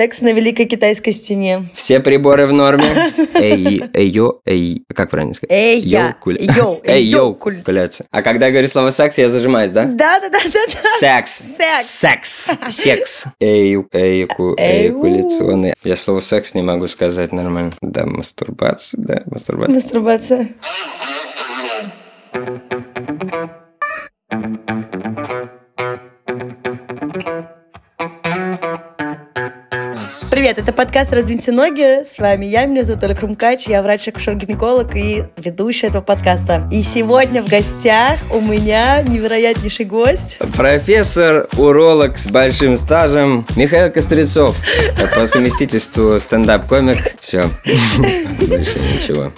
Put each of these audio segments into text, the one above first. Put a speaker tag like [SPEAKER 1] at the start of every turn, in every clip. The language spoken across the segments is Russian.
[SPEAKER 1] Секс на Великой Китайской стене.
[SPEAKER 2] Все приборы в норме. Эй, эй, йо, эй. Как правильно сказать?
[SPEAKER 1] Эй, я.
[SPEAKER 2] Йоу, эй, йоу, куляться. А когда я говорю слово секс, я зажимаюсь, да?
[SPEAKER 1] Да, да, да, да.
[SPEAKER 2] Секс.
[SPEAKER 1] Секс.
[SPEAKER 2] Секс. Секс. Эй, эй, ку, эякуляционный. Я слово секс не могу сказать нормально. Да, мастурбация, да, мастурбация.
[SPEAKER 1] Мастурбация. Привет, это подкаст «Раздвиньте ноги». С вами я, меня зовут Оля Крумкач, я врач-акушер-гинеколог и ведущая этого подкаста. И сегодня в гостях у меня невероятнейший гость.
[SPEAKER 2] Профессор-уролог с большим стажем Михаил Кострецов. По совместительству стендап-комик. Все, больше ничего.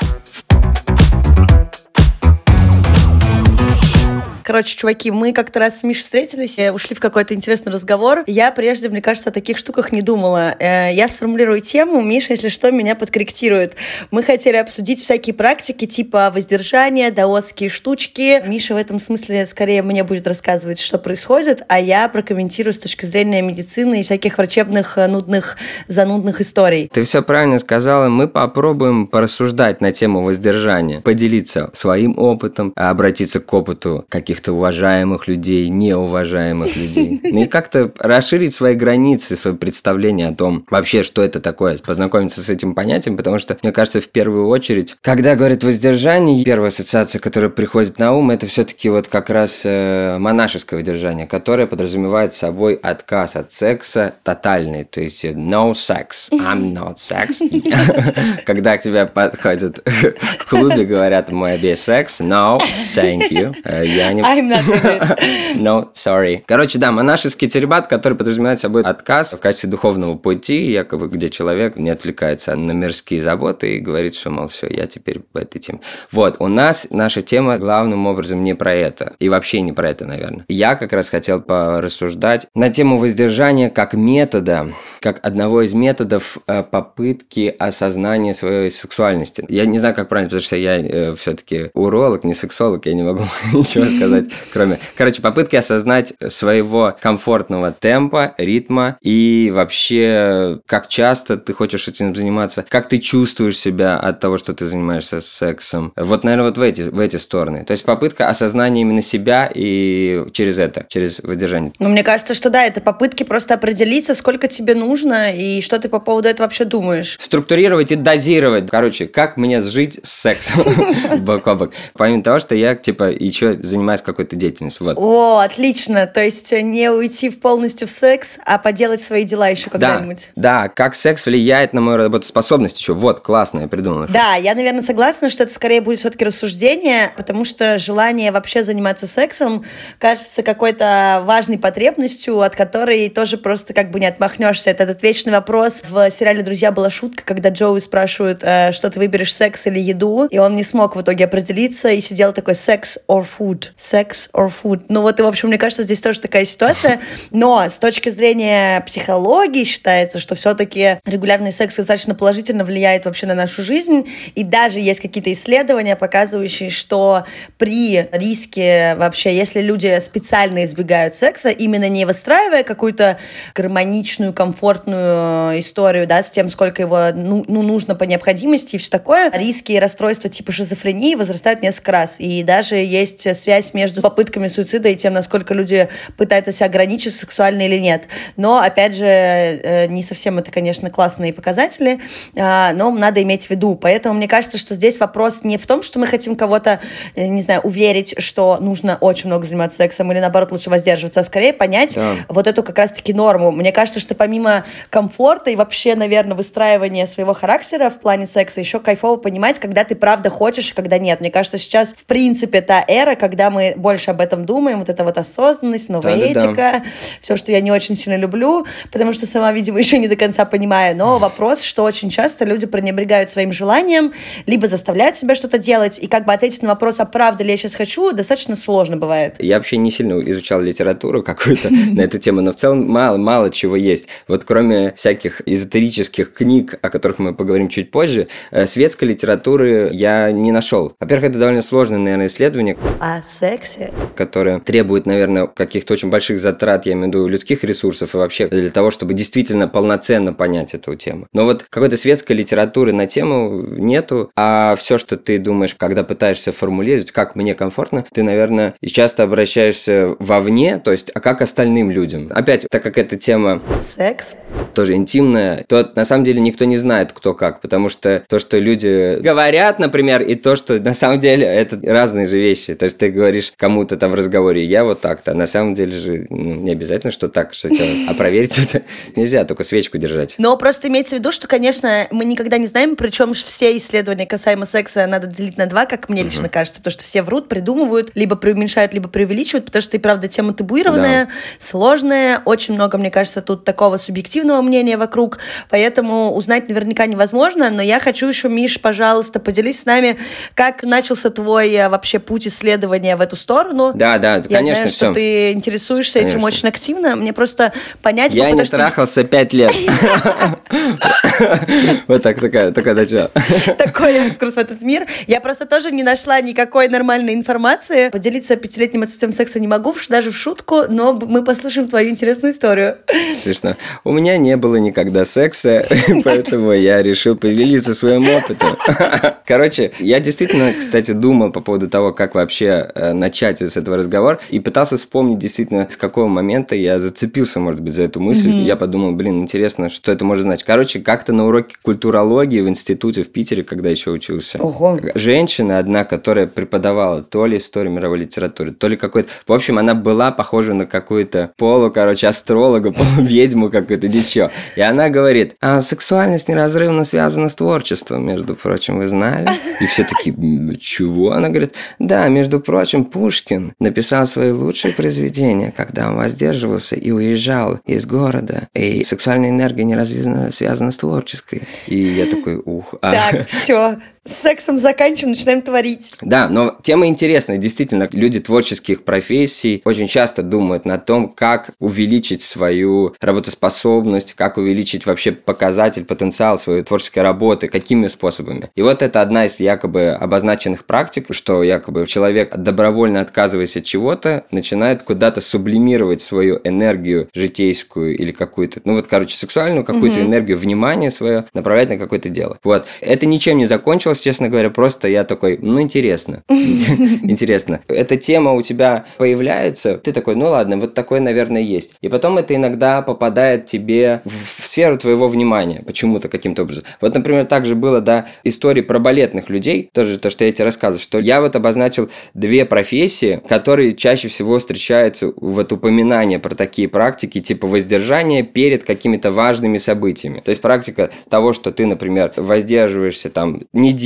[SPEAKER 1] Короче, чуваки, мы как-то раз с Мишей встретились, и ушли в какой-то интересный разговор. Я прежде, мне кажется, о таких штуках не думала. Э, я сформулирую тему, Миша, если что, меня подкорректирует. Мы хотели обсудить всякие практики типа воздержания, даосские штучки. Миша в этом смысле скорее мне будет рассказывать, что происходит, а я прокомментирую с точки зрения медицины и всяких врачебных э, нудных, занудных историй.
[SPEAKER 2] Ты все правильно сказала. Мы попробуем порассуждать на тему воздержания, поделиться своим опытом, обратиться к опыту каких каких-то уважаемых людей, неуважаемых людей. Ну и как-то расширить свои границы, свое представление о том вообще, что это такое, познакомиться с этим понятием, потому что, мне кажется, в первую очередь, когда говорят воздержание, первая ассоциация, которая приходит на ум, это все-таки вот как раз э, монашеское воздержание, которое подразумевает собой отказ от секса тотальный, то есть no sex, I'm not sex. Когда к тебе подходят в клубе, говорят, мой без секс, no, thank you, э, я не
[SPEAKER 1] I'm not
[SPEAKER 2] No, sorry. Короче, да, монашеский теребат, который подразумевает собой отказ в качестве духовного пути, якобы, где человек не отвлекается на мирские заботы и говорит, что, мол, все, я теперь в этой теме. Вот, у нас наша тема главным образом не про это. И вообще не про это, наверное. Я как раз хотел порассуждать на тему воздержания как метода, как одного из методов э, попытки осознания своей сексуальности. Я не знаю, как правильно, потому что я э, все-таки уролог, не сексолог, я не могу ничего сказать кроме... Короче, попытки осознать своего комфортного темпа, ритма и вообще, как часто ты хочешь этим заниматься, как ты чувствуешь себя от того, что ты занимаешься сексом. Вот, наверное, вот в эти, в эти стороны. То есть попытка осознания именно себя и через это, через выдержание.
[SPEAKER 1] Ну, мне кажется, что да, это попытки просто определиться, сколько тебе нужно и что ты по поводу этого вообще думаешь.
[SPEAKER 2] Структурировать и дозировать. Короче, как мне жить с сексом бок о бок. Помимо того, что я, типа, еще занимаюсь какой-то деятельностью. Вот.
[SPEAKER 1] О, отлично. То есть не уйти полностью в секс, а поделать свои дела еще когда-нибудь.
[SPEAKER 2] Да, да, как секс влияет на мою работоспособность еще. Вот, классно, я придумал.
[SPEAKER 1] Да, я, наверное, согласна, что это скорее будет все-таки рассуждение, потому что желание вообще заниматься сексом кажется какой-то важной потребностью, от которой тоже просто как бы не отмахнешься. Это этот вечный вопрос. В сериале «Друзья» была шутка, когда Джоуи спрашивают, э, что ты выберешь, секс или еду, и он не смог в итоге определиться и сидел такой «секс or food?» sex or food. Ну вот, и, в общем, мне кажется, здесь тоже такая ситуация. Но с точки зрения психологии считается, что все-таки регулярный секс достаточно положительно влияет вообще на нашу жизнь. И даже есть какие-то исследования, показывающие, что при риске вообще, если люди специально избегают секса, именно не выстраивая какую-то гармоничную, комфортную историю, да, с тем, сколько его ну, ну, нужно по необходимости и все такое, риски и расстройства типа шизофрении возрастают несколько раз. И даже есть связь между попытками суицида и тем, насколько люди пытаются себя ограничить сексуально или нет. Но, опять же, э, не совсем это, конечно, классные показатели, а, но надо иметь в виду. Поэтому мне кажется, что здесь вопрос не в том, что мы хотим кого-то, э, не знаю, уверить, что нужно очень много заниматься сексом или, наоборот, лучше воздерживаться, а скорее понять да. вот эту как раз-таки норму. Мне кажется, что помимо комфорта и вообще, наверное, выстраивания своего характера в плане секса, еще кайфово понимать, когда ты правда хочешь и когда нет. Мне кажется, сейчас, в принципе, та эра, когда мы больше об этом думаем, вот эта вот осознанность, новая да, этика, да, да. все, что я не очень сильно люблю, потому что сама, видимо, еще не до конца понимаю. Но вопрос, что очень часто люди пренебрегают своим желанием, либо заставляют себя что-то делать, и как бы ответить на вопрос, а правда ли я сейчас хочу, достаточно сложно бывает.
[SPEAKER 2] Я вообще не сильно изучал литературу какую-то на эту тему, но в целом мало, мало чего есть. Вот вот кроме всяких эзотерических книг, о которых мы поговорим чуть позже, э, светской литературы я не нашел. Во-первых, это довольно сложное, наверное, исследование.
[SPEAKER 1] О сексе?
[SPEAKER 2] Которое требует, наверное, каких-то очень больших затрат, я имею в виду, людских ресурсов и вообще для того, чтобы действительно полноценно понять эту тему. Но вот какой-то светской литературы на тему нету, а все, что ты думаешь, когда пытаешься формулировать, как мне комфортно, ты, наверное, и часто обращаешься вовне, то есть, а как остальным людям? Опять, так как эта тема...
[SPEAKER 1] Секс.
[SPEAKER 2] Тоже интимная, то на самом деле никто не знает, кто как, потому что то, что люди говорят, например, и то, что на самом деле это разные же вещи. То есть ты говоришь кому-то там в разговоре, я вот так-то, а на самом деле же ну, не обязательно, что так, что тебя, а проверить это нельзя, только свечку держать.
[SPEAKER 1] Но просто имеется в виду, что, конечно, мы никогда не знаем, причем все исследования касаемо секса надо делить на два, как мне лично кажется, потому что все врут, придумывают, либо преуменьшают, либо преувеличивают, потому что и правда тема табуированная, да. сложная, очень много, мне кажется, тут такого субъективного мнения вокруг, поэтому узнать наверняка невозможно, но я хочу еще, Миш, пожалуйста, поделись с нами, как начался твой э, вообще путь исследования в эту сторону.
[SPEAKER 2] Да, да, я конечно,
[SPEAKER 1] знаю, что ты интересуешься конечно. этим очень активно, мне просто понять...
[SPEAKER 2] Я не трахался пять лет. Вот так, такая, такая начало.
[SPEAKER 1] Такой экскурс в этот мир. Я просто тоже не нашла никакой нормальной информации. Поделиться пятилетним отсутствием секса не могу, даже в шутку, но мы послушаем твою интересную историю.
[SPEAKER 2] Смешно. У меня не было никогда секса, поэтому я решил поделиться своим опытом. Короче, я действительно, кстати, думал по поводу того, как вообще э, начать с этого разговора, и пытался вспомнить действительно, с какого момента я зацепился, может быть, за эту мысль. Я подумал, блин, интересно, что это может значить. Короче, как-то на уроке культурологии в институте в Питере, когда еще учился,
[SPEAKER 1] Ого.
[SPEAKER 2] женщина одна, которая преподавала то ли историю мировой литературы, то ли какой-то... В общем, она была похожа на какую-то полу, короче, астролога, полуведьму какую-то, ничего. И она говорит, а сексуальность неразрывно связана с творчеством, между прочим, вы знали? И все таки чего? Она говорит, да, между прочим, Пушкин написал свои лучшие произведения, когда он воздерживался и уезжал из города. И сексуальная энергия неразрывно связана с творческой. И я такой, ух.
[SPEAKER 1] А. Так, все, с сексом заканчиваем, начинаем творить.
[SPEAKER 2] Да, но тема интересная. Действительно, люди творческих профессий очень часто думают на том, как увеличить свою работоспособность, как увеличить вообще показатель, потенциал своей творческой работы, какими способами. И вот это одна из якобы обозначенных практик, что якобы человек, добровольно отказываясь от чего-то, начинает куда-то сублимировать свою энергию житейскую или какую-то, ну вот, короче, сексуальную какую-то угу. энергию, внимание свое направлять на какое-то дело. Вот. Это ничем не закончилось, честно говоря, просто я такой, ну, интересно. Интересно. Эта тема у тебя появляется, ты такой, ну ладно, вот такое, наверное, есть. И потом это иногда попадает тебе в сферу твоего внимания, почему-то, каким-то образом. Вот, например, также было, да, истории про балетных людей, тоже то, что я тебе рассказывал, что я вот обозначил две профессии, которые чаще всего встречаются вот упоминания про такие практики, типа воздержания перед какими-то важными событиями. То есть практика того, что ты, например, воздерживаешься там неделю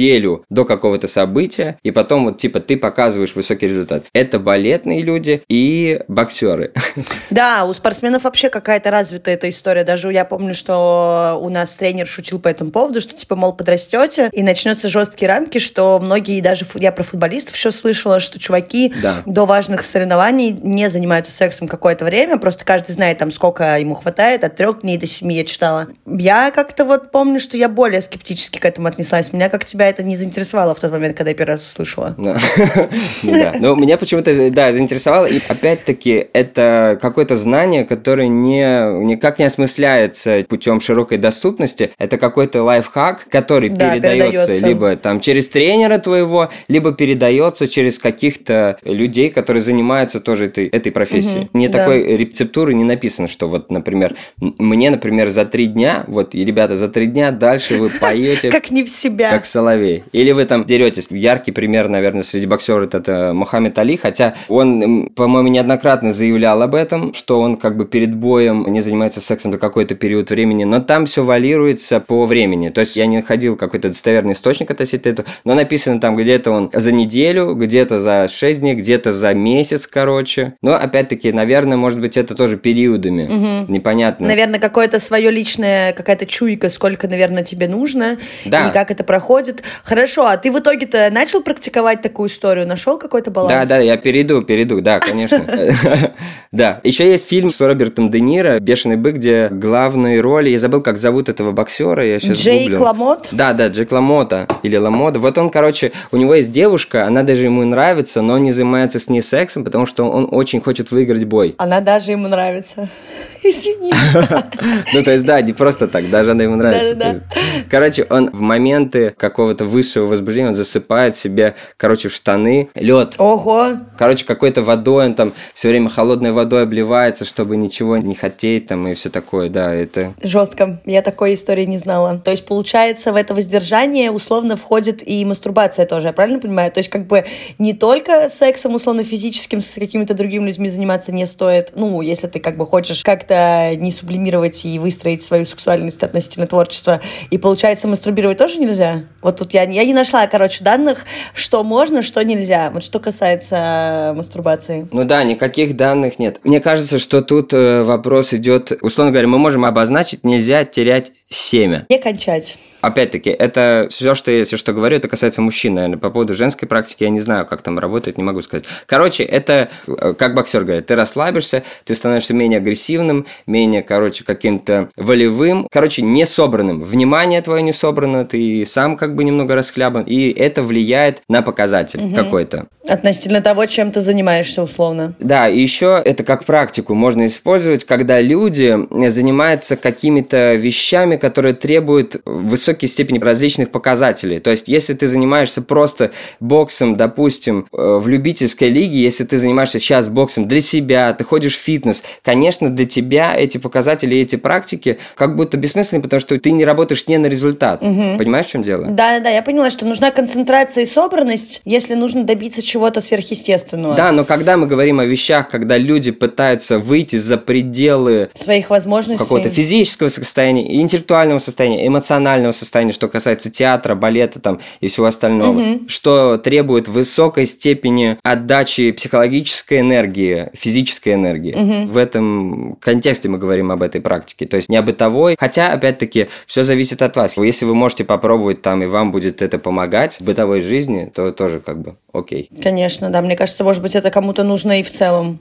[SPEAKER 2] до какого-то события, и потом вот типа ты показываешь высокий результат. Это балетные люди и боксеры.
[SPEAKER 1] Да, у спортсменов вообще какая-то развитая эта история. Даже я помню, что у нас тренер шутил по этому поводу, что типа, мол, подрастете, и начнется жесткие рамки, что многие, даже я про футболистов еще слышала, что чуваки да. до важных соревнований не занимаются сексом какое-то время, просто каждый знает там, сколько ему хватает, от трех дней до семи я читала. Я как-то вот помню, что я более скептически к этому отнеслась. Меня, как тебя, это не заинтересовало в тот момент, когда я первый раз услышала.
[SPEAKER 2] Но меня почему-то, да, заинтересовало. И опять-таки, это какое-то знание, которое не, никак не осмысляется путем широкой доступности. Это какой-то лайфхак, который передается либо там через тренера твоего, либо передается через каких-то людей, которые занимаются тоже этой, этой профессией. Не такой рецептуры не написано, что вот, например, мне, например, за три дня, вот, и, ребята, за три дня дальше вы поете...
[SPEAKER 1] Как не в себя.
[SPEAKER 2] Как соловей. Или вы там деретесь. Яркий пример, наверное, среди боксеров это Мухаммед Али, хотя он, по-моему, неоднократно заявлял об этом, что он как бы перед боем не занимается сексом до какой-то период времени, но там все валируется по времени. То есть я не находил какой-то достоверный источник относительно этого, но написано там где-то он за неделю, где-то за 6 дней, где-то за месяц, короче. Но опять-таки, наверное, может быть, это тоже периодами. Угу. Непонятно.
[SPEAKER 1] Наверное, какое-то свое личное, какая-то чуйка, сколько, наверное, тебе нужно, да. и как это проходит. Хорошо, а ты в итоге-то начал практиковать такую историю? Нашел какой-то баланс?
[SPEAKER 2] Да, да, я перейду, перейду, да, конечно. Да. Еще есть фильм с Робертом Де Ниро «Бешеный бык», где главные роли, я забыл, как зовут этого боксера, я сейчас
[SPEAKER 1] Джейк Ламот?
[SPEAKER 2] Да, да, Джейк Ламота или Ламота. Вот он, короче, у него есть девушка, она даже ему нравится, но не занимается с ней сексом, потому что он очень хочет выиграть бой.
[SPEAKER 1] Она даже ему нравится. Извини.
[SPEAKER 2] Ну, то есть, да, не просто так, даже она ему нравится. Короче, он в моменты какого-то высшего возбуждения, он засыпает себе, короче, в штаны лед.
[SPEAKER 1] Ого!
[SPEAKER 2] Короче, какой-то водой, он там все время холодной водой обливается, чтобы ничего не хотеть там и все такое, да, это...
[SPEAKER 1] Жестко. Я такой истории не знала. То есть, получается, в это воздержание условно входит и мастурбация тоже, я правильно понимаю? То есть, как бы не только сексом условно физическим с какими-то другими людьми заниматься не стоит, ну, если ты как бы хочешь как-то не сублимировать и выстроить свою сексуальность относительно творчества. И получается, мастурбировать тоже нельзя? Вот тут я, я не нашла, короче, данных, что можно, что нельзя. Вот что касается мастурбации.
[SPEAKER 2] Ну да, никаких данных нет. Мне кажется, что тут э, вопрос идет, условно говоря, мы можем обозначить, нельзя терять семя.
[SPEAKER 1] Не кончать.
[SPEAKER 2] Опять-таки, это все, что я, если что говорю, это касается мужчин, наверное. По поводу женской практики я не знаю, как там работает, не могу сказать. Короче, это, э, как боксер говорит, ты расслабишься, ты становишься менее агрессивным, менее, короче, каким-то волевым, короче, не собранным. Внимание твое не собрано, ты сам как бы немного расхлябан, и это влияет на показатель угу. какой-то.
[SPEAKER 1] Относительно того, чем ты занимаешься, условно.
[SPEAKER 2] Да, и еще это как практику можно использовать, когда люди занимаются какими-то вещами, которые требуют высокой степени различных показателей. То есть, если ты занимаешься просто боксом, допустим, э, в любительской лиге, если ты занимаешься сейчас боксом для себя, ты ходишь в фитнес, конечно, для тебя эти показатели, эти практики как будто бессмысленны, потому что ты не работаешь не на результат. Угу. Понимаешь, в чем дело?
[SPEAKER 1] Да, да, я поняла, что нужна концентрация и собранность, если нужно добиться чего чего-то сверхъестественного.
[SPEAKER 2] Да, но когда мы говорим о вещах, когда люди пытаются выйти за пределы
[SPEAKER 1] своих возможностей,
[SPEAKER 2] какого-то физического состояния, интеллектуального состояния, эмоционального состояния, что касается театра, балета там и всего остального, угу. что требует высокой степени отдачи психологической энергии, физической энергии. Угу. В этом контексте мы говорим об этой практике, то есть не о бытовой, хотя опять-таки все зависит от вас. Если вы можете попробовать там и вам будет это помогать в бытовой жизни, то тоже как бы окей.
[SPEAKER 1] Конечно, да. Мне кажется, может быть, это кому-то нужно и в целом.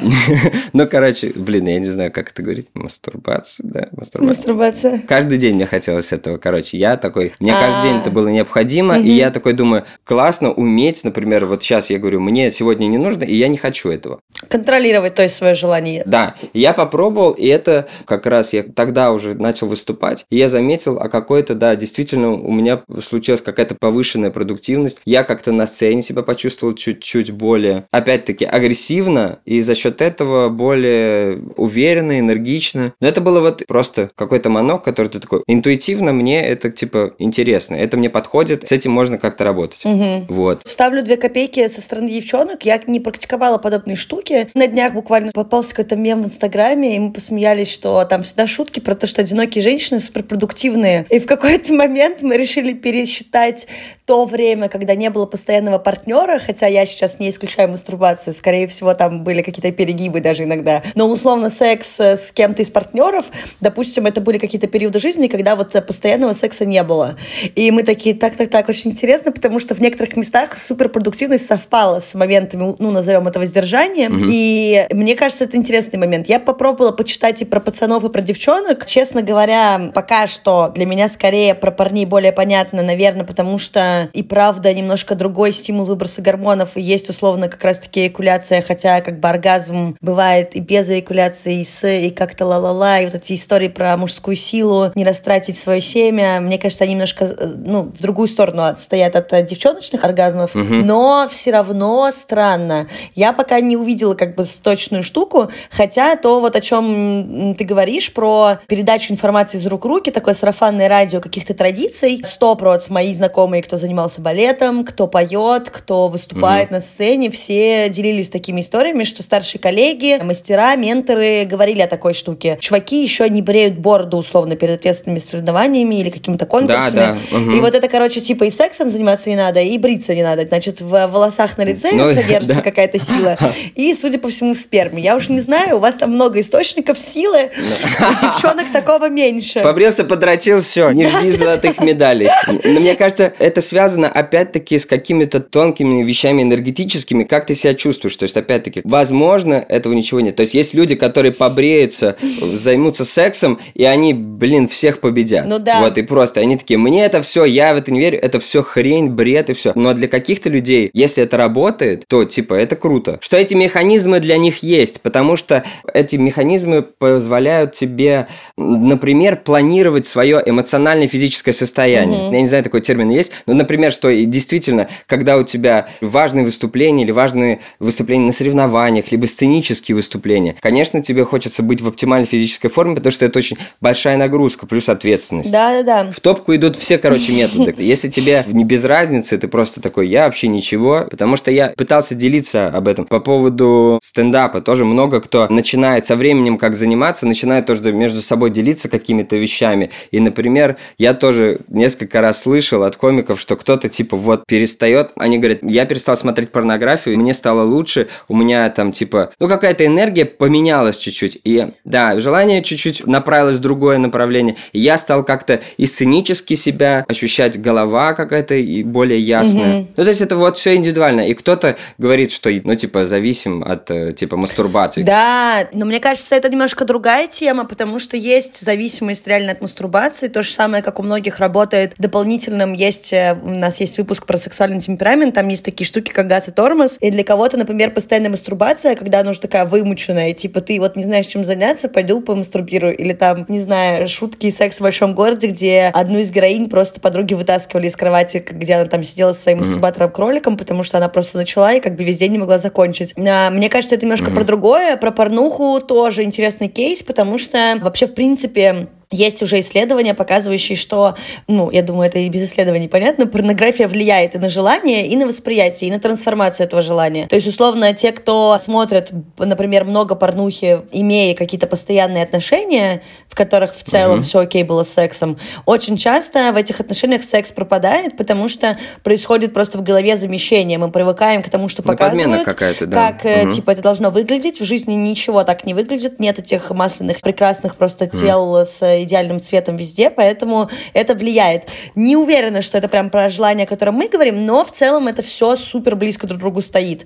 [SPEAKER 2] Ну, короче, блин, я не знаю, как это говорить. Мастурбация, да,
[SPEAKER 1] мастурбация. Мастурбация.
[SPEAKER 2] Каждый день мне хотелось этого, короче. Я такой, мне каждый день это было необходимо, и я такой думаю, классно уметь, например, вот сейчас я говорю, мне сегодня не нужно, и я не хочу этого.
[SPEAKER 1] Контролировать, то есть, свое желание.
[SPEAKER 2] Да, я попробовал, и это как раз я тогда уже начал выступать, и я заметил, а какой-то, да, действительно у меня случилась какая-то повышенная продуктивность. Я как-то на сцене себя почувствовал чуть-чуть более, опять-таки, агрессивно, и за счет этого более уверенно, энергично. Но это было вот просто какой-то манок, который ты такой, интуитивно мне это типа интересно, это мне подходит, с этим можно как-то работать. Угу. Вот.
[SPEAKER 1] Ставлю две копейки со стороны девчонок. Я не практиковала подобные штуки. На днях буквально попался какой-то мем в Инстаграме, и мы посмеялись, что там всегда шутки про то, что одинокие женщины суперпродуктивные. И в какой-то момент мы решили пересчитать то время, когда не было постоянного партнера, хотя я сейчас не исключаю мастурбацию, скорее всего, там были какие-то перегибы даже иногда. Но условно секс э, с кем-то из партнеров, допустим, это были какие-то периоды жизни, когда вот постоянного секса не было. И мы такие, так-так-так, очень интересно, потому что в некоторых местах суперпродуктивность совпала с моментами, ну, назовем это воздержанием. Mm-hmm. И мне кажется, это интересный момент. Я попробовала почитать и про пацанов, и про девчонок. Честно говоря, пока что для меня скорее про парней более понятно, наверное, потому что и правда немножко другой стимул выброса гормонов, и есть условно как раз-таки экуляция, хотя как бы оргазм оргазм бывает и без эякуляции, и с, и как-то ла-ла-ла, и вот эти истории про мужскую силу, не растратить свое семя, мне кажется, они немножко, э, ну, в другую сторону отстоят от э, девчоночных оргазмов, угу. но все равно странно. Я пока не увидела как бы точную штуку, хотя то вот о чем ты говоришь, про передачу информации из рук в руки, такое сарафанное радио каких-то традиций, сто проц мои знакомые, кто занимался балетом, кто поет, кто выступает угу. на сцене, все делились такими историями, что старшие старшие коллеги, мастера, менторы говорили о такой штуке. Чуваки еще не бреют бороду условно перед ответственными соревнованиями или какими-то конкурсами.
[SPEAKER 2] Да, да. Угу.
[SPEAKER 1] И вот это, короче, типа и сексом заниматься не надо, и бриться не надо. Значит, в волосах на лице ну, содержится да. какая-то сила. И, судя по всему, в сперме. Я уж не знаю, у вас там много источников силы, у девчонок такого меньше.
[SPEAKER 2] Побрился, подрочил, все, не жди золотых медалей. Но мне кажется, это связано опять-таки с какими-то тонкими вещами энергетическими, как ты себя чувствуешь. То есть, опять-таки, возможно, этого ничего нет. То есть, есть люди, которые побреются, займутся сексом, и они, блин, всех победят.
[SPEAKER 1] Ну да.
[SPEAKER 2] Вот, и просто они такие, мне это все, я в это не верю, это все хрень, бред и все. Но для каких-то людей, если это работает, то, типа, это круто. Что эти механизмы для них есть, потому что эти механизмы позволяют тебе, например, планировать свое эмоциональное физическое состояние. Угу. Я не знаю, такой термин есть, но, например, что действительно, когда у тебя важные выступления или важные выступления на соревнованиях, либо сценические выступления, конечно, тебе хочется быть в оптимальной физической форме, потому что это очень большая нагрузка, плюс ответственность.
[SPEAKER 1] Да, да, да.
[SPEAKER 2] В топку идут все, короче, методы. Если тебе не без разницы, ты просто такой, я вообще ничего, потому что я пытался делиться об этом по поводу стендапа. Тоже много кто начинает со временем как заниматься, начинает тоже между собой делиться какими-то вещами. И, например, я тоже несколько раз слышал от комиков, что кто-то типа вот перестает, они говорят, я перестал смотреть порнографию, мне стало лучше, у меня там типа, ну какая-то энергия поменялась чуть-чуть. И да, желание чуть-чуть направилось в другое направление. И я стал как-то и сценически себя ощущать, голова какая-то и более ясная. Угу. Ну, то есть это вот все индивидуально. И кто-то говорит, что, ну, типа, зависим от, э, типа, мастурбации.
[SPEAKER 1] Да, но мне кажется, это немножко другая тема, потому что есть зависимость реально от мастурбации. То же самое, как у многих работает дополнительным. Есть, э, у нас есть выпуск про сексуальный темперамент, там есть такие штуки, как газ и тормоз. И для кого-то, например, постоянная мастурбация, когда она уже такая вымученная, типа, ты вот не знаешь, чем заняться, пойду помастурбирую. Или там, не знаю, шутки и секс в большом городе, где одну из героинь просто подруги вытаскивали из кровати, где она там сидела со своим mm-hmm. мастурбатором-кроликом, потому что она просто начала и как бы весь день не могла закончить. А, мне кажется, это немножко mm-hmm. про другое. Про порнуху тоже интересный кейс, потому что вообще, в принципе, есть уже исследования, показывающие, что, ну, я думаю, это и без исследований понятно, порнография влияет и на желание, и на восприятие, и на трансформацию этого желания. То есть, условно, те, кто смотрят, например, много порнухи, имея какие-то постоянные отношения, в которых в целом mm-hmm. все окей было с сексом, очень часто в этих отношениях секс пропадает, потому что происходит просто в голове замещение. Мы привыкаем к тому, что ну, показывают,
[SPEAKER 2] какая-то, да.
[SPEAKER 1] как, mm-hmm. типа, это должно выглядеть. В жизни ничего так не выглядит. Нет этих масляных, прекрасных просто тел mm-hmm. с идеальным цветом везде, поэтому это влияет. Не уверена, что это прям про желание, о котором мы говорим, но в целом это все супер близко друг к другу стоит.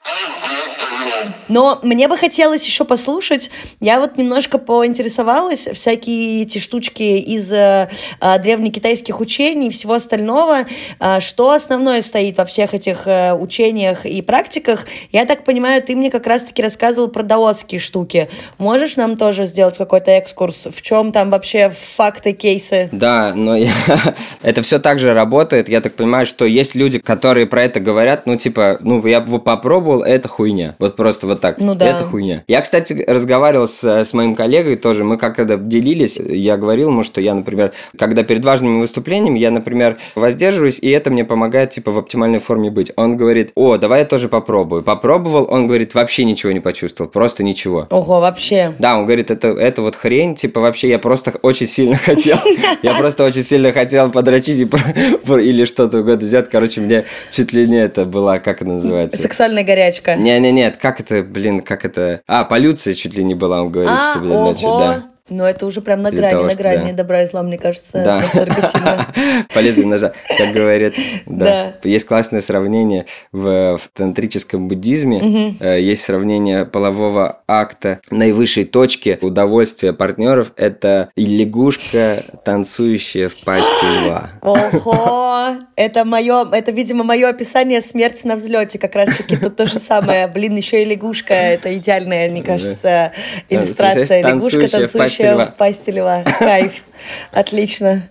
[SPEAKER 1] Но мне бы хотелось еще послушать. Я вот немножко поинтересовалась всякие эти штучки из э, э, древнекитайских учений и всего остального. Э, что основное стоит во всех этих э, учениях и практиках? Я так понимаю, ты мне как раз-таки рассказывал про даосские штуки. Можешь нам тоже сделать какой-то экскурс? В чем там вообще факты, кейсы?
[SPEAKER 2] Да, но я... это все так же работает. Я так понимаю, что есть люди, которые про это говорят, ну, типа, ну, я бы попробовал, это хуйня. Вот просто вот так.
[SPEAKER 1] Ну да.
[SPEAKER 2] Это хуйня. Я, кстати, разговаривал с, с моим коллегой тоже, мы как когда делились, я говорил ему, что я, например, когда перед важными выступлениями, я, например, воздерживаюсь, и это мне помогает, типа, в оптимальной форме быть. Он говорит, о, давай я тоже попробую. Попробовал, он говорит, вообще ничего не почувствовал, просто ничего.
[SPEAKER 1] Ого, вообще.
[SPEAKER 2] Да, он говорит, это, это вот хрень, типа, вообще я просто очень сильно хотел, я просто очень сильно хотел подрочить или что-то угодно взять. Короче, мне чуть ли не это была, как это называется?
[SPEAKER 1] Сексуальная горячка.
[SPEAKER 2] Не-не-нет, как это, блин, как это... А, полюция чуть ли не была, он говорит, а, что, блин, ночью, да.
[SPEAKER 1] Но это уже прям на грани, того, на грани да. добра и зла, мне кажется, да. настолько сильно.
[SPEAKER 2] Полезно ножа, как говорят. Да. да. Есть классное сравнение в, в тантрическом буддизме. Угу. Есть сравнение полового акта наивысшей точки удовольствия партнеров. Это лягушка, танцующая в пасти льва.
[SPEAKER 1] Ого! Это мое, это, видимо, мое описание смерти на взлете. Как раз-таки тут то же самое. Блин, еще и лягушка. Это идеальная, мне кажется, иллюстрация. Лягушка, танцующая в пасти льва. Кайф. Отлично.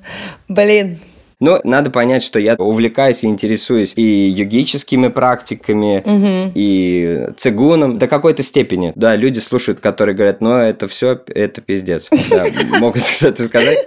[SPEAKER 1] Блин.
[SPEAKER 2] Но надо понять, что я увлекаюсь и интересуюсь и йогическими практиками,
[SPEAKER 1] Мгм.
[SPEAKER 2] и цигуном до какой-то степени. Да, люди слушают, которые говорят, ну это все, это пиздец. Да, могут что-то сказать.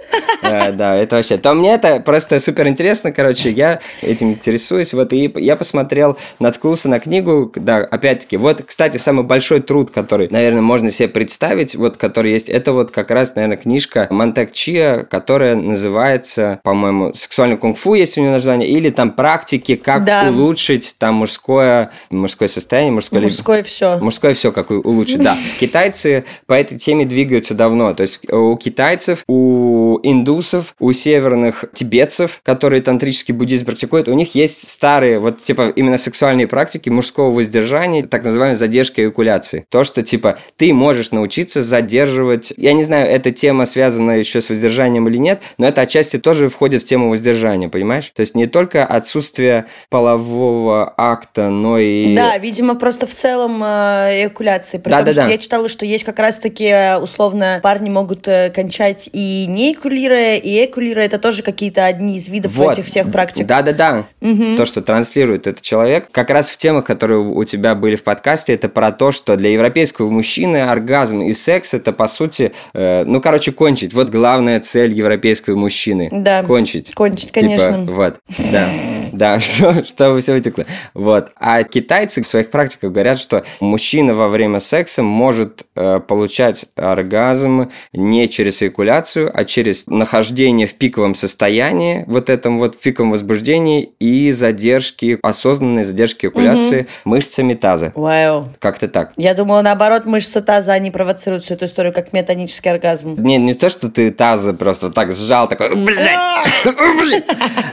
[SPEAKER 2] Э, Да, это вообще. То мне это просто супер интересно, короче, я этим интересуюсь. Вот и я посмотрел, наткнулся на книгу, да, опять-таки. Вот, кстати, самый большой труд, который, наверное, можно себе представить, вот, который есть, это вот как раз, наверное, книжка Монтек Чия, которая называется, по-моему, «Сексуальный кунг-фу» есть у нее название, или там практики, как
[SPEAKER 1] Да.
[SPEAKER 2] улучшить там мужское, мужское состояние, мужское.
[SPEAKER 1] Мужское все.
[SPEAKER 2] Мужское все как улучшить, да. Китайцы по этой теме двигаются давно. То есть у китайцев, у индусов, у северных тибетцев, которые тантрический буддизм практикуют, у них есть старые, вот типа именно сексуальные практики мужского воздержания, так называемая задержка эякуляции. То, что типа ты можешь научиться задерживать... Я не знаю, эта тема связана еще с воздержанием или нет, но это отчасти тоже входит в тему воздержания, понимаешь? То есть не только отсутствие полового акта, но и...
[SPEAKER 1] Да, видимо, просто в целом э, эякуляции. Потому
[SPEAKER 2] Да-да-да.
[SPEAKER 1] что я читала, что есть как раз-таки, э, условно, парни могут э, кончать и не эякулируя, и эякулируя. Это тоже какие-то одни из видов
[SPEAKER 2] Вот.
[SPEAKER 1] этих всех практик.
[SPEAKER 2] Да-да-да.
[SPEAKER 1] Мгм.
[SPEAKER 2] То, что транслирует этот человек. Как раз в темах, которые у тебя были в подкасте, это про то, что для европейского мужчины оргазм и секс это, по сути, э, ну, короче, кончить. Вот главная цель европейского мужчины.
[SPEAKER 1] Да.
[SPEAKER 2] Кончить.
[SPEAKER 1] Кончить, конечно.
[SPEAKER 2] Типа, вот, да. Да, что, чтобы все вытекло. Вот. А китайцы в своих практиках говорят, что мужчина во время секса может э, получать оргазм не через эякуляцию, а через нахождение в пиковом состоянии, вот этом вот пиковом возбуждении и задержки, осознанной задержки эякуляции мышцами таза.
[SPEAKER 1] Вау.
[SPEAKER 2] Как-то так.
[SPEAKER 1] Я думала, наоборот, мышцы таза, они провоцируют всю эту историю, как метанический оргазм.
[SPEAKER 2] Не, не то, что ты таза просто так сжал, такой, блядь, блядь.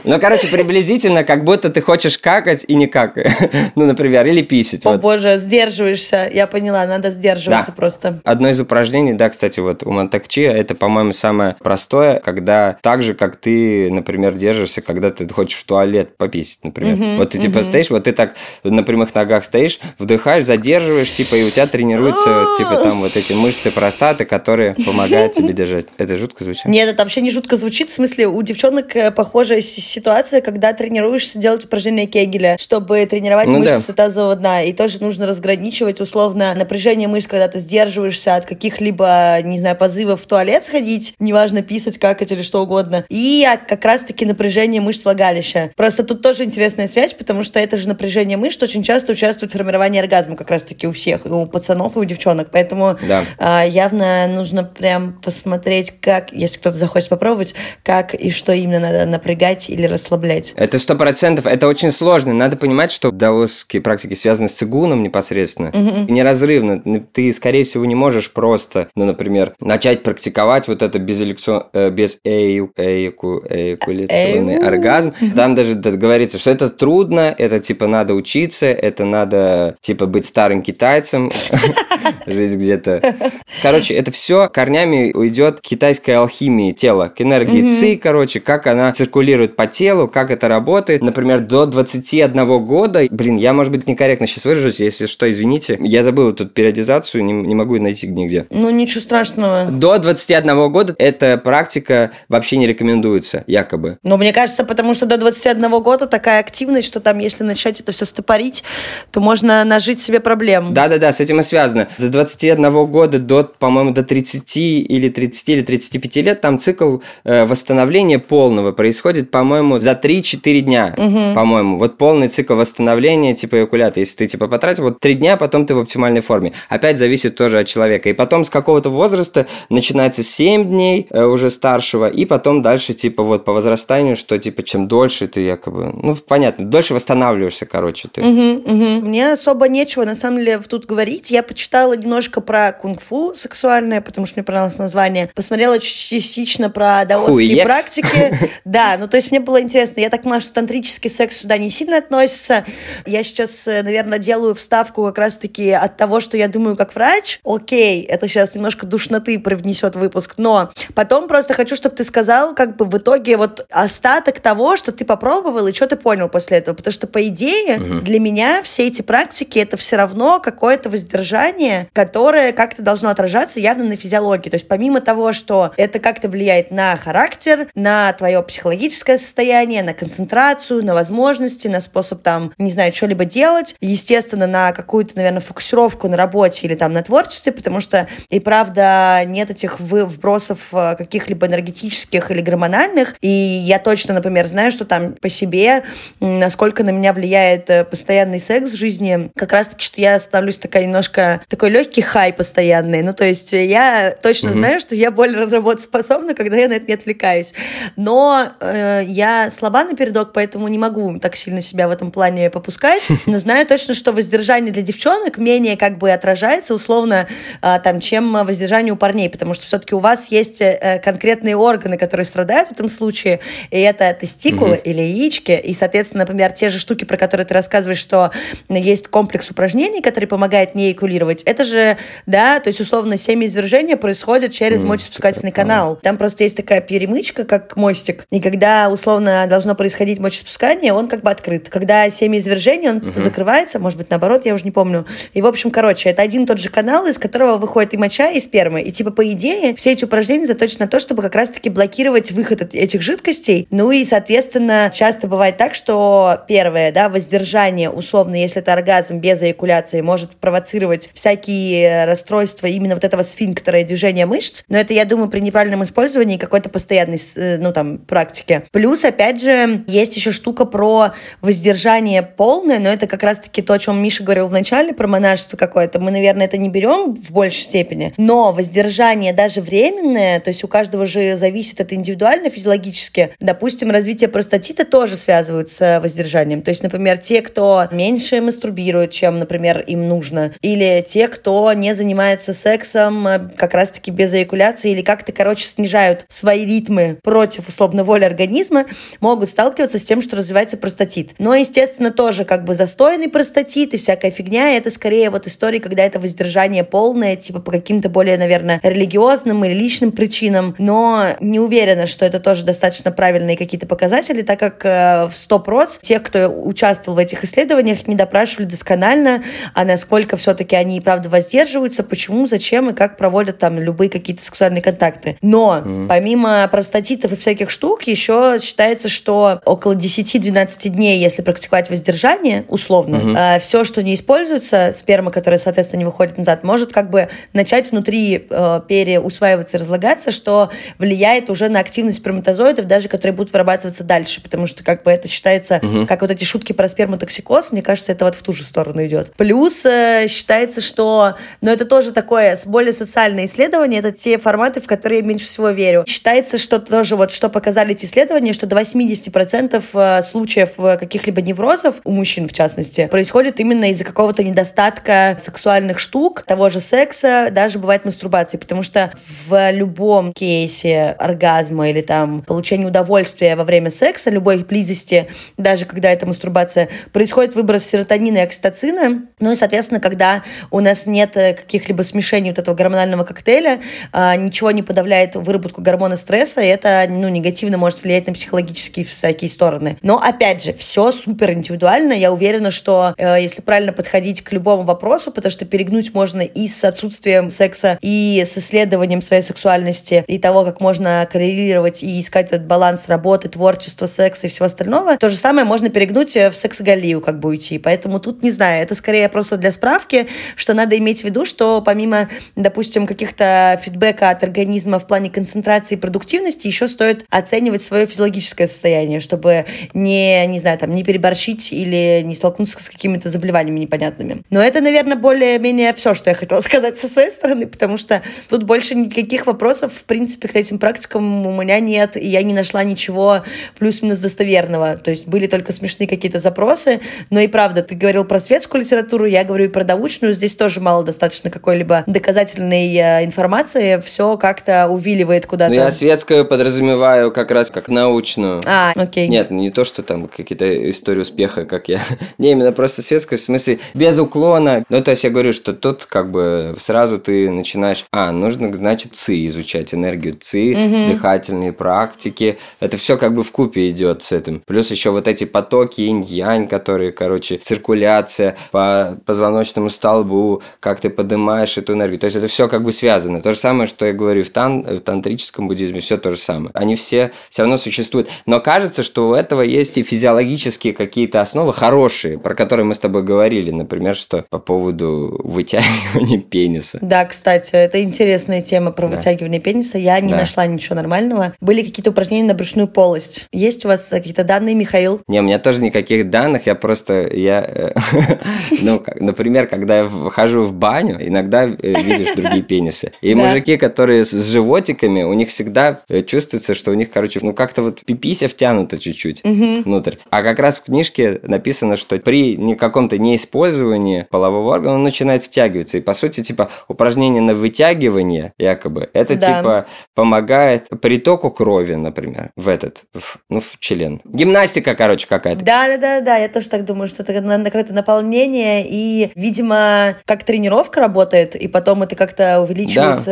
[SPEAKER 2] Ну, короче, приблизительно, как будто ты хочешь какать и не какать. Ну, например, или писать.
[SPEAKER 1] О
[SPEAKER 2] Вот.
[SPEAKER 1] боже, сдерживаешься. Я поняла, надо сдерживаться
[SPEAKER 2] Да.
[SPEAKER 1] просто.
[SPEAKER 2] Одно из упражнений, да, кстати, вот у Монтакчи, это, по-моему, самое простое, когда так же, как ты, например, держишься, когда ты хочешь в туалет пописать, например.
[SPEAKER 1] Мгм,
[SPEAKER 2] вот ты типа
[SPEAKER 1] мгм.
[SPEAKER 2] стоишь, вот ты так на прямых ногах стоишь, вдыхаешь, задерживаешь, типа, и у тебя тренируются, типа, там вот эти мышцы простаты, которые помогают тебе держать. Это жутко звучит?
[SPEAKER 1] Нет, это вообще не жутко звучит. В смысле, у девчонок э, похожая си- ситуация, когда тренируешься делать упражнения Кегеля, чтобы тренировать
[SPEAKER 2] Ну да.
[SPEAKER 1] мышцы тазового дна. И тоже нужно разграничивать условно напряжение мышц, когда ты сдерживаешься от каких-либо, не знаю, позывов в туалет сходить, неважно, писать, какать или что угодно. И как раз-таки напряжение мышц влагалища. Просто тут тоже интересная связь, потому что это же напряжение мышц очень часто участвует в формировании оргазма как раз-таки у всех, и у пацанов, и у девчонок. Поэтому
[SPEAKER 2] Да.
[SPEAKER 1] а, явно нужно прям посмотреть, как, если кто-то захочет попробовать, как и что именно надо напрягать или расслаблять.
[SPEAKER 2] Это сто процентов, это очень сложно. Надо понимать, что даосские практики связаны с цигуном непосредственно. Неразрывно. Ты, скорее всего, не можешь просто, ну, например, начать практиковать вот это без, элексо- э, без эю- эйку- эякуляционный
[SPEAKER 1] Эу.
[SPEAKER 2] оргазм. Там даже говорится, что это трудно, это типа надо учиться, это надо типа быть старым китайцем, жить где-то. Короче, это все корнями уйдет китайской алхимии тела, к энергии ци, короче, как она циркулирует по телу, как это работает. Например, до 21 года, блин, я, может быть, некорректно сейчас выражусь, если что, извините, я забыл эту периодизацию, не, не могу найти нигде.
[SPEAKER 1] Ну, ничего страшного.
[SPEAKER 2] До 21 года эта практика вообще не рекомендуется, якобы.
[SPEAKER 1] Но мне кажется, потому что до 21 года такая активность, что там, если начать это все стопорить, то можно нажить себе проблем.
[SPEAKER 2] Да-да-да, с этим и связано. За 21 года до, по-моему, до 30 или 30 или 35 лет там цикл э, восстановления полного происходит, по-моему, за 3-4 дня, по-моему. Вот полный цикл восстановления типа эякулята. Если ты типа потратил вот 3 дня, потом ты в оптимальной форме. Опять зависит тоже от человека. И потом с какого-то возраста начинается 7 дней э, уже старшего, и потом дальше типа вот по возрастанию, что типа чем дольше ты якобы, ну понятно, дольше восстанавливаешься, короче, ты.
[SPEAKER 1] Мгм, мгм. Мне особо нечего, на самом деле, тут говорить. Я почитала немножко про кунг-фу сексуальное, потому что мне понравилось название. Посмотрела частично про даосские
[SPEAKER 2] Хуец.
[SPEAKER 1] практики. Да, ну то есть мне было интересно. Я так поняла, что тантрические тантрический секс сюда не сильно относится. Я сейчас, э, наверное, делаю вставку как раз-таки от того, что я думаю как врач. Окей, это сейчас немножко душноты привнесет выпуск, но потом просто хочу, чтобы ты сказал, как бы в итоге вот остаток того, что ты попробовал и что ты понял после этого. Потому что, по идее, угу. для меня все эти практики это все равно какое-то воздержание, которое как-то должно отражаться явно на физиологии. То есть помимо того, что это как-то влияет на характер, на твое психологическое состояние, на концентрацию, на возможности, на способ там, не знаю, что-либо делать, естественно, на какую-то, наверное, фокусировку на работе или там на творчестве, потому что и правда нет этих вбросов э, каких-либо энергетических или гормональных, и я точно, например, знаю, что там по себе, насколько на меня влияет э, постоянный секс в жизни, как раз-таки, что я становлюсь такая немножко, такой легкий хай постоянный, ну, то есть я точно mm-hmm. знаю, что я более работоспособна, когда я на это не отвлекаюсь, но э, я слаба напередок, поэтому не могу так сильно себя в этом плане попускать, но знаю точно, что воздержание для девчонок менее как бы отражается условно э, там, чем воздержание у парней, потому что все-таки у вас есть э, конкретные органы, которые страдают в этом случае, и это тестикулы mm-hmm. или яички, и, соответственно, например, те же штуки, про которые ты рассказываешь, что есть комплекс упражнений, который помогает не экулировать, это же, да, то есть, условно, семяизвержение происходит через mm-hmm. мочеспускательный канал. Там просто есть такая перемычка, как мостик, и когда, условно, должно происходить мочеспускание, он как бы открыт. Когда семяизвержение, он mm-hmm. закрывается, может быть, наоборот, я уже не помню. И, в общем, короче, это один тот же канал, из которого выходит и моча, и сперма. И, типа, по идее, все эти упражнения заточены на то, чтобы как раз-таки блокировать выход этих жидкостей. Ну и, соответственно, часто бывает так, что первое, да, воздержание, условно, если это оргазм без эякуляции, может провоцировать всякие расстройства именно вот этого сфинктера и движения мышц. Но это, я думаю, при неправильном использовании какой-то постоянной, э, ну, там, практики. Плюс, опять же, есть еще штука про воздержание полное, но это как раз-таки то, о чем Миша говорил в начале, про монашество какое-то. Мы, наверное, это не берем в большей степени, но воздержание даже временное, то есть у каждого же зависит это индивидуально, физиологически. Допустим, развитие простатита тоже связывают с воздержанием. То есть, например, те, кто меньше мастурбирует, чем, например, им нужно, или те, кто не занимается сексом э, как раз-таки без эякуляции, или как-то, короче, снижают свои ритмы против, условно, воли организма, могут сталкиваться с тем, что развивается простатит. Но, естественно, тоже как бы застойный простатит и всякая фигня, это скорее вот история, когда это воздержание полное, типа по каким-то более, наверное, религиозным или личным причинам, но не уверена, что это тоже достаточно правильные какие-то показатели, так как э, в 100% тех, кто участвовал в этих исследованиях, не допрашивали досконально, а насколько все-таки они, правда, воздерживаются, почему, зачем и как проводят там любые какие-то сексуальные контакты. Но mm. помимо простатитов и всяких штук, еще считается, что около 10-12 дней, если практиковать воздержание, условно, mm-hmm. э, все, что не используется, сперма, которая, соответственно, не выходит назад, может как бы начать внутри э, переусваиваться и разлагаться, что влияет уже на активность сперматозоидов, даже которые будут вырабатываться дальше, потому что как бы это считается, угу. как вот эти шутки про сперматоксикоз, мне кажется, это вот в ту же сторону идет. Плюс э, считается, что, но это тоже такое более социальное исследование, это те форматы, в которые я меньше всего верю. Считается, что тоже вот, что показали эти исследования, что до 80% э, случаев э, каких-либо неврозов, у мужчин в частности, происходит именно из-за какого-то недостатка сексуальных штук, того же секса, даже бывает мастурбации, потому что в любом кейсе оргазма или там получения удовольствия во время секса, любой близости, даже когда это мастурбация, происходит выброс серотонина и окситоцина. Ну и, соответственно, когда у нас нет э, каких-либо смешений вот этого гормонального коктейля, ничего не подавляет выработку гормона стресса, и это ну, негативно может влиять на психологические всякие стороны. Но, опять же, все супер индивидуально. Я уверена, что э, если правильно подходить к любому вопросу, потому что перегнуть можно и с отсутствием секса, и с исследованием своей сексуальности, и того, как можно коррелировать и искать этот баланс работы, творчества, секса и всего остального, то же самое можно перегнуть э, в сексоголию, как бы уйти. Поэтому тут, не знаю, это скорее просто для справки, что надо иметь в виду, что помимо, допустим, каких-то фидбэка от организма в плане концентрации и продуктивности, еще стоит оценивать свое физиологическое состояние, чтобы не, не знаю, там, не переборщить или не столкнуться с какими-то заболеваниями непонятными. Но это, наверное, более-менее все, что я хотела сказать со своей стороны, потому что тут больше никаких вопросов, в принципе, к этим практикам у меня нет, и я не нашла ничего плюс-минус достоверного. То есть были только смешные какие-то запросы, но и правда, ты говорил про светскую литературу, я говорю и про научную, здесь тоже мало достаточно какой-либо доказательной э, информации, все как-то увиливает куда-то. Ну,
[SPEAKER 2] я светскую подразумеваю как раз как научную.
[SPEAKER 1] А, окей.
[SPEAKER 2] Нет, не не то, что там какие-то истории успеха, как я. не, именно просто светская, в смысле, без уклона. Ну, то есть я говорю, что тут как бы сразу ты начинаешь, а, нужно, значит, ЦИ изучать, энергию ЦИ, угу. дыхательные практики. Это все как бы в купе идет с этим. Плюс еще вот эти потоки инь-янь, которые, короче, циркуляция по позвоночному столбу, как ты поднимаешь эту энергию. То есть это все как бы связано. То же самое, что я говорю в, тан в тантрическом буддизме, все то же самое. Они все все равно существуют. Но кажется, что у этого есть и физиологические какие-то основы хорошие, про которые мы с тобой говорили. Например, что по поводу вытягивания пениса.
[SPEAKER 1] Да, кстати, это интересная тема про да. вытягивание пениса. Я не да. нашла ничего нормального. Были какие-то упражнения на брюшную полость. Есть у вас какие-то данные, Михаил?
[SPEAKER 2] Не, у меня тоже никаких данных. Я просто, я, э, ну, например, когда я вхожу в баню, иногда э, видишь другие пенисы. И мужики, которые с животиками, у них всегда э, чувствуется, что у них, короче, ну, как-то вот пипися втянута чуть-чуть внутрь. А как раз в книжке написано, что при каком-то неиспользовании полового органа он начинает втягиваться. И, по сути, типа, упражнение на вытягивание, якобы, это, типа, помогает притоку крови, например, в этот, в, ну, в член. Гимнастика, короче, какая-то.
[SPEAKER 1] Да-да-да, я тоже так думаю, что это какое-то наполнение, и, видимо, как тренировка работает, и потом это как-то увеличивается,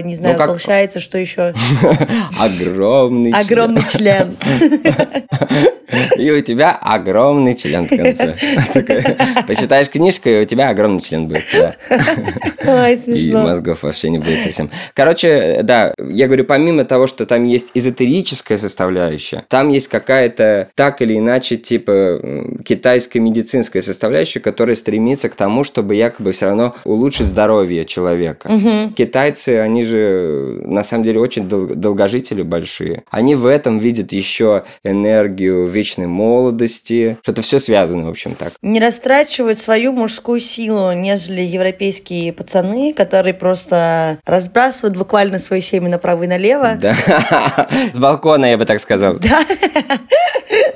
[SPEAKER 1] да. не знаю, ну, как... получается, что еще?
[SPEAKER 2] Огромный
[SPEAKER 1] Огромный член.
[SPEAKER 2] И у тебя огромный член в конце. Почитаешь книжку, и у тебя огромный член будет.
[SPEAKER 1] Ой, смешно.
[SPEAKER 2] И мозгов вообще не будет совсем. Короче, да, я говорю, помимо того, что там есть эзотерическая составляющая, там есть какая-то так или иначе типа китайская медицинская составляющая, которая стремится к тому, чтобы якобы все равно улучшить здоровье человека. Китайцы, они же на самом деле очень дол- долгожители большие. Они в этом видят еще энергию вечной молодости, что-то все связано, в общем, так.
[SPEAKER 1] Не растрачивают свою мужскую силу, нежели европейские пацаны, которые просто разбрасывают буквально свое семя направо и налево.
[SPEAKER 2] Да, с балкона, я бы так сказал.
[SPEAKER 1] Да.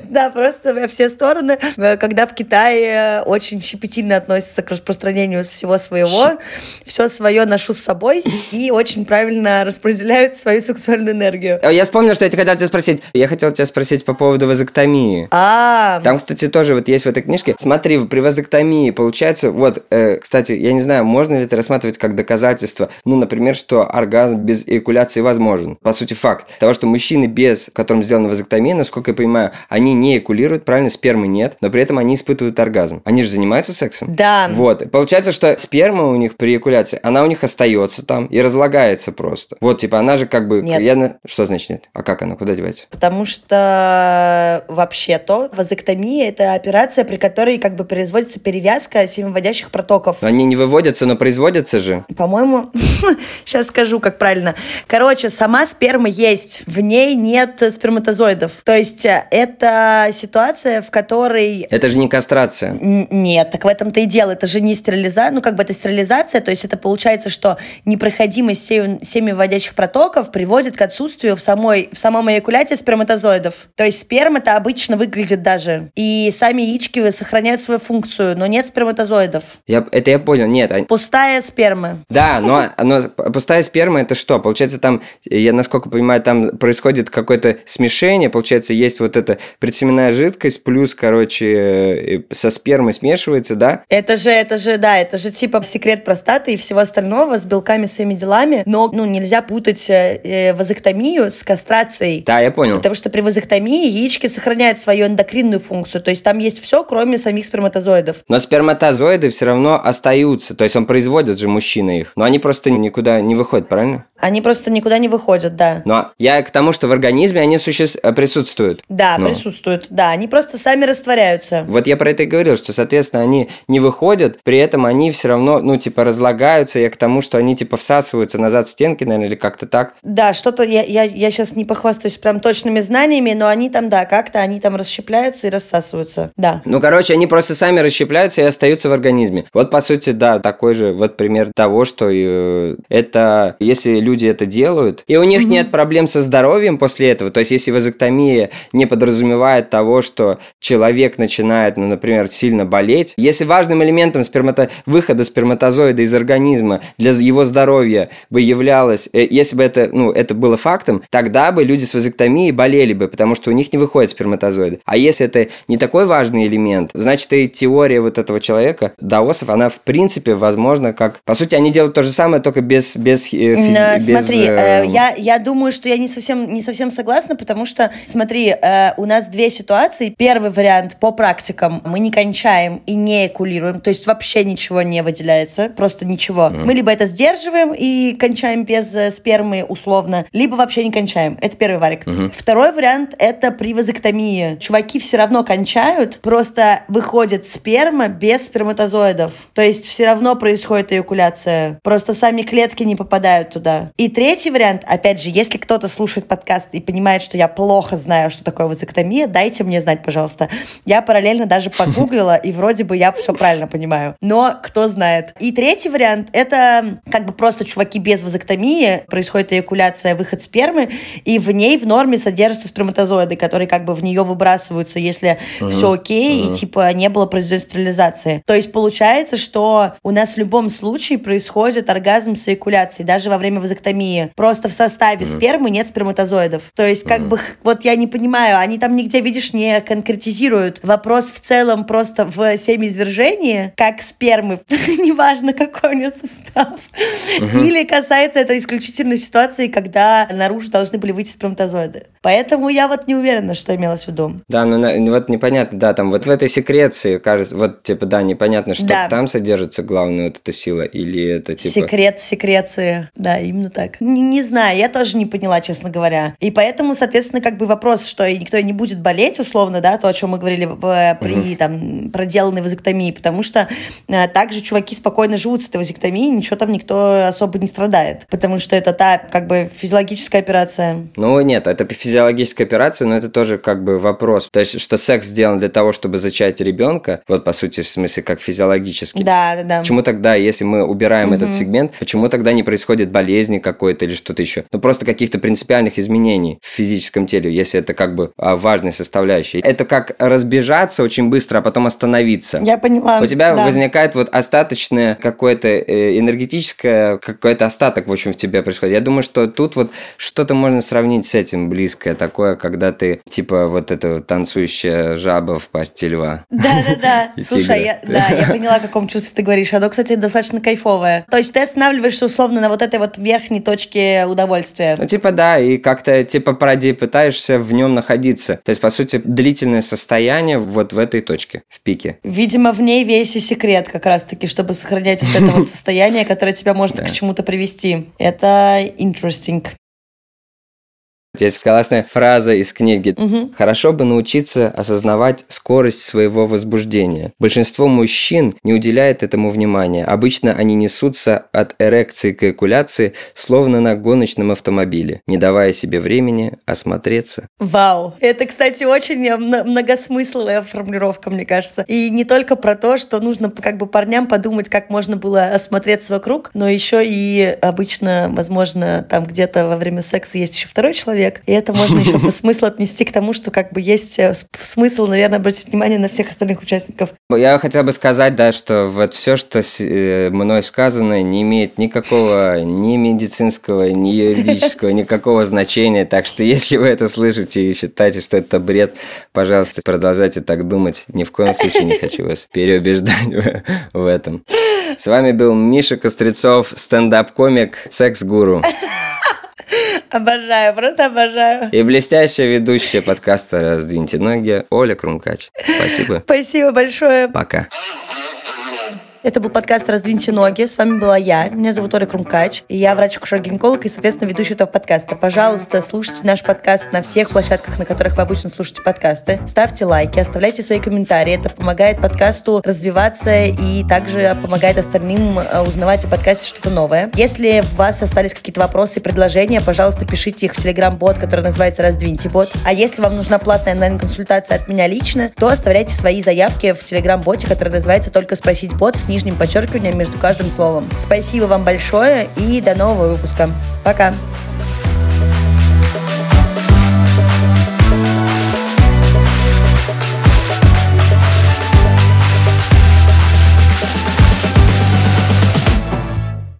[SPEAKER 1] Да, просто во все стороны. Когда в Китае очень щепетильно относятся к распространению всего своего, все свое ношу с собой и очень правильно распределяют свою сексуальную энергию.
[SPEAKER 2] Я вспомнил, что я хотел тебя спросить. Я хотел тебя спросить по поводу вазоктомии.
[SPEAKER 1] А.
[SPEAKER 2] Там, кстати, тоже вот есть в этой книжке. Смотри, при вазоктомии получается, вот, э, кстати, я не знаю, можно ли это рассматривать как доказательство, ну, например, что оргазм без эякуляции возможен. По сути, факт того, что мужчины без, которым сделана вазоктомия, насколько я понимаю, они не экулируют, правильно, спермы нет, но при этом они испытывают оргазм. Они же занимаются сексом.
[SPEAKER 1] Да.
[SPEAKER 2] Вот. Получается, что сперма у них при экуляции, она у них остается там и разлагается просто. Вот, типа, она же как бы...
[SPEAKER 1] Нет.
[SPEAKER 2] Я... Что значит нет? А как она? Куда девается?
[SPEAKER 1] Потому что вообще-то вазоктомия – это операция, при которой как бы производится перевязка семиводящих протоков.
[SPEAKER 2] Они не выводятся, но производятся же.
[SPEAKER 1] По-моему, сейчас скажу, как правильно. Короче, сама сперма есть, в ней нет сперматозоидов. То есть э, это ситуация, в которой...
[SPEAKER 2] Это же не кастрация.
[SPEAKER 1] Нет, так в этом-то и дело. Это же не стерилизация, ну как бы это стерилизация, то есть это получается, что непроходимость семивыводящих протоков приводит к отсутствию в самой в самом эякуляте сперматозоидов. То есть сперма-то обычно выглядит даже. И сами яички сохраняют свою функцию, но нет сперматозоидов.
[SPEAKER 2] Я, это я понял, нет.
[SPEAKER 1] Они... Пустая сперма.
[SPEAKER 2] Да, но, но пустая сперма это что? Получается там, я насколько понимаю, там происходит какое-то смешение, получается есть вот эта предсеменная жидкость плюс, короче, э, со спермой смешивается, да?
[SPEAKER 1] Это же, это же, да, это же типа секрет простаты и всего остального с белками, своими делами, но, ну, нельзя путать э, э вазоктомию с кастрацией.
[SPEAKER 2] Да, я понял.
[SPEAKER 1] Потому что при вазоктомии яички сохраняют свою эндокринную функцию, то есть там есть все, кроме самих сперматозоидов.
[SPEAKER 2] Но сперматозоиды все равно остаются, то есть он производит же мужчина их, но они просто никуда не выходят, правильно?
[SPEAKER 1] Они просто никуда не выходят, да.
[SPEAKER 2] Но я к тому, что в организме они суще... присутствуют.
[SPEAKER 1] Да, ну. присутствуют, да, они просто сами растворяются.
[SPEAKER 2] Вот я про это и говорил, что, соответственно, они не выходят, при этом они все равно, ну, типа, разлагаются, я к тому, что они, типа, всасываются назад в стенки, наверное, или как-то так.
[SPEAKER 1] Да, что-то я, я, я сейчас не похвастаюсь прям точными знаниями, но они там, да, как-то они там расщепляются и рассасываются, да.
[SPEAKER 2] Ну, короче, они просто сами расщепляются и остаются в организме. Вот, по сути, да, такой же вот пример того, что э, это, если люди люди это делают, и у них mm-hmm. нет проблем со здоровьем после этого. То есть, если вазоктомия не подразумевает того, что человек начинает, ну, например, сильно болеть, если важным элементом спермато... выхода сперматозоида из организма для его здоровья бы являлось, э, если бы это, ну, это было фактом, тогда бы люди с вазоктомией болели бы, потому что у них не выходит сперматозоиды. А если это не такой важный элемент, значит, и теория вот этого человека, даосов, она в принципе возможно как... По сути, они делают то же самое, только без... без, э, физи...
[SPEAKER 1] без смотри, э, я, я думаю, что я не совсем, не совсем согласна, потому что, смотри, э, у нас две ситуации. Первый вариант по практикам. Мы не кончаем и не экулируем, то есть вообще ничего не выделяется, просто ничего. Mm. Мы либо это сдерживаем и кончаем без э, спермы условно, либо вообще не кончаем. Это первый варик. Mm-hmm. Второй вариант — это при вазоктомии. Чуваки все равно кончают, просто выходит сперма без сперматозоидов. То есть все равно происходит эякуляция. Просто сами клетки не попадают туда. И третий вариант, опять же, если кто-то слушает подкаст и понимает, что я плохо знаю, что такое вазоктомия, дайте мне знать, пожалуйста. Я параллельно даже погуглила, и вроде бы я все правильно понимаю. Но кто знает. И третий вариант — это как бы просто чуваки без вазоктомии, происходит эякуляция, выход спермы, и в ней в норме содержатся сперматозоиды, которые как бы в нее выбрасываются, если uh-huh. все окей, uh-huh. и типа не было произведена стерилизации. То есть получается, что у нас в любом случае происходит оргазм с эякуляцией, даже во время вазоктомии. Просто в составе uh-huh. спермы нет сперматозоидов. То есть как бы, вот я не понимаю, они там нигде, видишь, не конкретизируют. Вопрос в целом просто в семяизвержении, как спермы, неважно, какой у нее состав. Или касается это исключительно ситуации, когда наружу должны были выйти сперматозоиды. Поэтому я вот не уверена, что имелось в виду.
[SPEAKER 2] Да, ну вот непонятно, да, там вот в этой секреции, кажется, вот типа, да, непонятно, что да. там содержится главная вот эта сила, или это типа...
[SPEAKER 1] Секрет секреции, да, именно так. Не, не знаю, я тоже не поняла, честно говоря. И поэтому, соответственно, как бы вопрос, что никто не будет болеть, условно, да, то, о чем мы говорили при угу. там проделанной вазоктомии, потому что а, также чуваки спокойно живут с этой вазоктомией, ничего там никто особо не страдает, потому что это та, как бы, физиологическая операция.
[SPEAKER 2] Ну, нет, это физиологическая операция, но это тоже как бы вопрос. То есть, что секс сделан для того, чтобы зачать ребенка, вот по сути, в смысле, как физиологически.
[SPEAKER 1] Да, да, да.
[SPEAKER 2] Почему тогда, если мы убираем угу. этот сегмент, почему тогда не происходит болезни какой-то или что-то еще? Ну, просто каких-то принципиальных изменений в физическом теле, если это как бы а, важная составляющая. Это как разбежаться очень быстро, а потом остановиться.
[SPEAKER 1] Я поняла.
[SPEAKER 2] У тебя
[SPEAKER 1] да.
[SPEAKER 2] возникает вот остаточное какое-то э, энергетическое, какой-то остаток, в общем, в тебе происходит. Я думаю, что тут вот что-то можно сравнить с этим близкое такое, когда ты типа вот эта танцующая жаба в пасти льва.
[SPEAKER 1] Да-да-да. Слушай, я, да, я поняла, о каком чувстве ты говоришь. Оно, кстати, достаточно кайфовое. То есть ты останавливаешься условно на вот этой вот верхней точке удовольствия.
[SPEAKER 2] Ну, типа, да, и как-то, типа, поради пытаешься в нем находиться. То есть, по сути, длительное состояние вот в этой точке, в пике.
[SPEAKER 1] Видимо, в ней весь и секрет как раз-таки, чтобы сохранять вот это вот состояние, которое тебя может к чему-то привести. Это interesting.
[SPEAKER 2] Есть классная фраза из книги. Угу. Хорошо бы научиться осознавать скорость своего возбуждения. Большинство мужчин не уделяет этому внимания. Обычно они несутся от эрекции к эякуляции, словно на гоночном автомобиле, не давая себе времени осмотреться.
[SPEAKER 1] Вау! Это, кстати, очень многосмысловая формулировка, мне кажется. И не только про то, что нужно как бы парням подумать, как можно было осмотреться вокруг, но еще и обычно, возможно, там где-то во время секса есть еще второй человек, человек. И это можно еще по смыслу отнести к тому, что как бы есть э, смысл, наверное, обратить внимание на всех остальных участников.
[SPEAKER 2] Я хотел бы сказать, да, что вот все, что э, мной сказано, не имеет никакого ни медицинского, ни юридического, никакого значения. Так что если вы это слышите и считаете, что это бред, пожалуйста, продолжайте так думать. Ни в коем случае не хочу вас переубеждать в этом. С вами был Миша Кострецов, стендап-комик, секс-гуру.
[SPEAKER 1] Обожаю, просто обожаю.
[SPEAKER 2] И блестящая ведущая подкаста «Раздвиньте ноги» Оля Крумкач. Спасибо.
[SPEAKER 1] Спасибо большое.
[SPEAKER 2] Пока.
[SPEAKER 1] Это был подкаст «Раздвиньте ноги». С вами была я. Меня зовут Оля Крумкач. И я врач-акушер-гинеколог и, соответственно, ведущий этого подкаста. Пожалуйста, слушайте наш подкаст на всех площадках, на которых вы обычно слушаете подкасты. Ставьте лайки, оставляйте свои комментарии. Это помогает подкасту развиваться и также помогает остальным э, узнавать о подкасте что-то новое. Если у вас остались какие-то вопросы и предложения, пожалуйста, пишите их в Telegram-бот, который называется «Раздвиньте бот». А если вам нужна платная онлайн-консультация от меня лично, то оставляйте свои заявки в Telegram-боте, который называется «Только спросить бот». С нижним подчеркиванием между каждым словом. Спасибо вам большое и до нового выпуска. Пока!